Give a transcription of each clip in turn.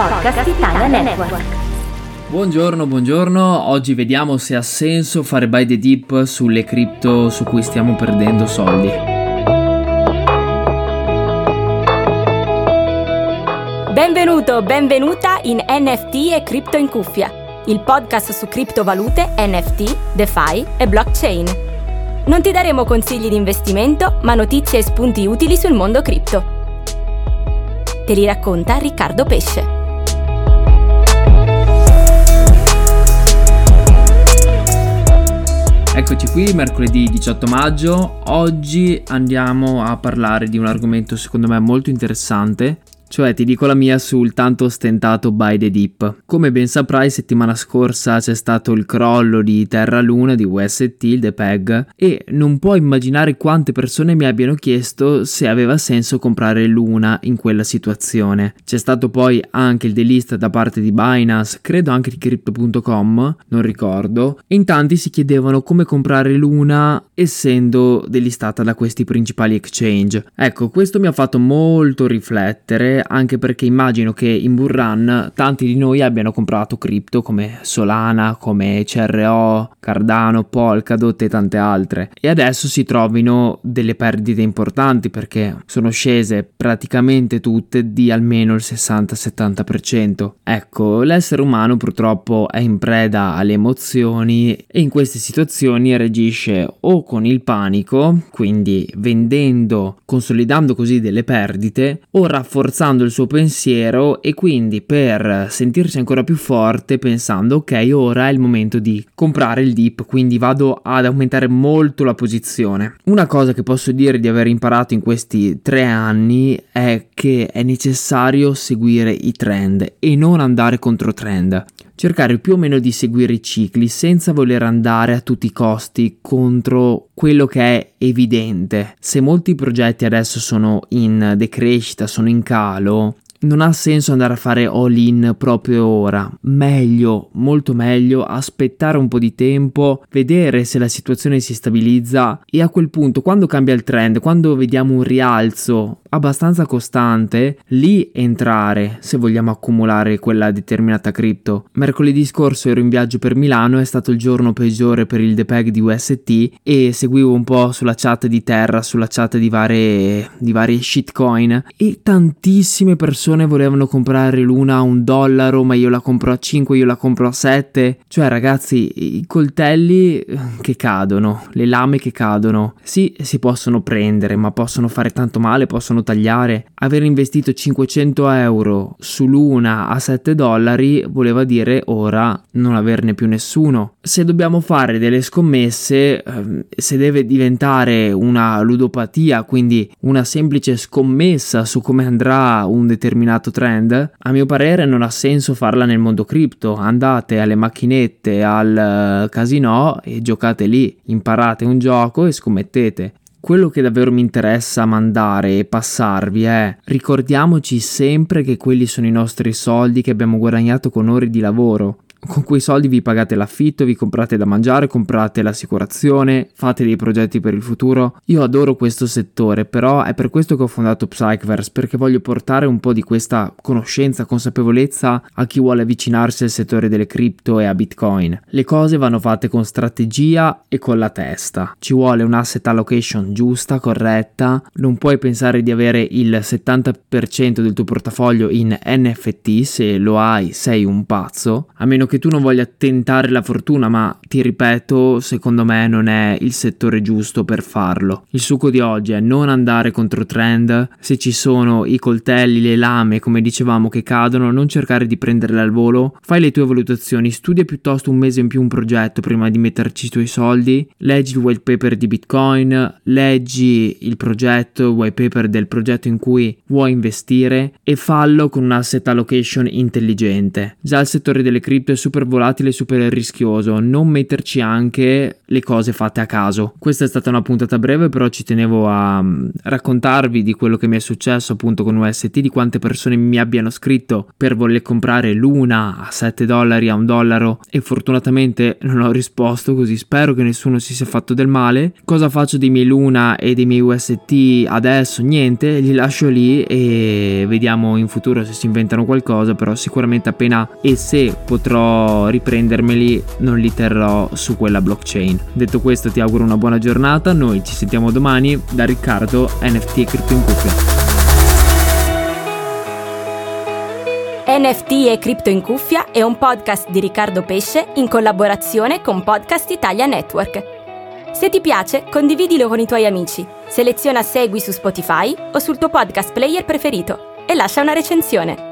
podcast Italia Network. Buongiorno, buongiorno. Oggi vediamo se ha senso fare buy the dip sulle cripto su cui stiamo perdendo soldi. Benvenuto, benvenuta in NFT e Cripto in cuffia, il podcast su criptovalute, NFT, DeFi e blockchain. Non ti daremo consigli di investimento, ma notizie e spunti utili sul mondo cripto. Te li racconta Riccardo Pesce. Eccoci qui, mercoledì 18 maggio. Oggi andiamo a parlare di un argomento secondo me molto interessante cioè ti dico la mia sul tanto ostentato Buy the Deep. Come ben saprai settimana scorsa c'è stato il crollo di Terra Luna di UST, il DPEG, e non puoi immaginare quante persone mi abbiano chiesto se aveva senso comprare Luna in quella situazione. C'è stato poi anche il delist da parte di Binance, credo anche di Crypto.com, non ricordo, e in tanti si chiedevano come comprare Luna essendo delistata da questi principali exchange. Ecco, questo mi ha fatto molto riflettere anche perché immagino che in Burran tanti di noi abbiano comprato cripto come Solana, come CRO, Cardano, Polkadot e tante altre e adesso si trovino delle perdite importanti perché sono scese praticamente tutte di almeno il 60-70%. Ecco, l'essere umano purtroppo è in preda alle emozioni e in queste situazioni reagisce o con il panico, quindi vendendo, consolidando così delle perdite o rafforzando sviluppando il suo pensiero e quindi per sentirsi ancora più forte pensando ok ora è il momento di comprare il dip quindi vado ad aumentare molto la posizione. Una cosa che posso dire di aver imparato in questi tre anni è che è necessario seguire i trend e non andare contro trend cercare più o meno di seguire i cicli senza voler andare a tutti i costi contro quello che è evidente. Se molti progetti adesso sono in decrescita, sono in calo, non ha senso andare a fare all in proprio ora. Meglio, molto meglio, aspettare un po' di tempo, vedere se la situazione si stabilizza e a quel punto, quando cambia il trend, quando vediamo un rialzo abbastanza costante, lì entrare se vogliamo accumulare quella determinata cripto. Mercoledì scorso ero in viaggio per Milano, è stato il giorno peggiore per il depeg di UST e seguivo un po' sulla chat di Terra, sulla chat di varie, di varie shitcoin e tantissime persone volevano comprare l'una a un dollaro, ma io la compro a 5, io la compro a 7. Cioè ragazzi, i coltelli eh, che cadono, le lame che cadono, sì, si possono prendere, ma possono fare tanto male, possono possono tagliare. Aver investito 500 euro su Luna a 7 dollari voleva dire ora non averne più nessuno. Se dobbiamo fare delle scommesse, ehm, se deve diventare una ludopatia, quindi una semplice scommessa su come andrà un determinato trend, a mio parere non ha senso farla nel mondo cripto. Andate alle macchinette, al casino e giocate lì, imparate un gioco e scommettete. Quello che davvero mi interessa mandare e passarvi è ricordiamoci sempre che quelli sono i nostri soldi che abbiamo guadagnato con ore di lavoro con quei soldi vi pagate l'affitto, vi comprate da mangiare, comprate l'assicurazione, fate dei progetti per il futuro. Io adoro questo settore, però è per questo che ho fondato Psychverse, perché voglio portare un po' di questa conoscenza, consapevolezza a chi vuole avvicinarsi al settore delle cripto e a Bitcoin. Le cose vanno fatte con strategia e con la testa. Ci vuole un asset allocation giusta, corretta, non puoi pensare di avere il 70% del tuo portafoglio in NFT, se lo hai sei un pazzo, a meno che tu non voglia tentare la fortuna, ma ti ripeto, secondo me non è il settore giusto per farlo. Il succo di oggi è non andare contro trend, se ci sono i coltelli, le lame, come dicevamo, che cadono, non cercare di prenderle al volo, fai le tue valutazioni, studia piuttosto un mese in più un progetto prima di metterci i tuoi soldi, leggi il white paper di Bitcoin, leggi il progetto, il white paper del progetto in cui vuoi investire e fallo con un asset allocation intelligente. Già il settore delle cripto super volatile super rischioso, non metterci anche le cose fatte a caso. Questa è stata una puntata breve, però ci tenevo a mm, raccontarvi di quello che mi è successo appunto con UST, di quante persone mi abbiano scritto per voler comprare l'una a 7 dollari, a un dollaro e fortunatamente non ho risposto, così spero che nessuno si sia fatto del male. Cosa faccio dei miei Luna e dei miei UST adesso? Niente, li lascio lì e vediamo in futuro se si inventano qualcosa, però sicuramente appena e se potrò riprendermeli non li terrò su quella blockchain. Detto questo ti auguro una buona giornata, noi ci sentiamo domani da Riccardo NFT e Crypto in Cuffia. NFT e Crypto in Cuffia è un podcast di Riccardo Pesce in collaborazione con Podcast Italia Network. Se ti piace, condividilo con i tuoi amici, seleziona Segui su Spotify o sul tuo podcast player preferito e lascia una recensione.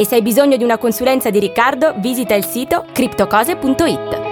E se hai bisogno di una consulenza di Riccardo, visita il sito criptocose.it.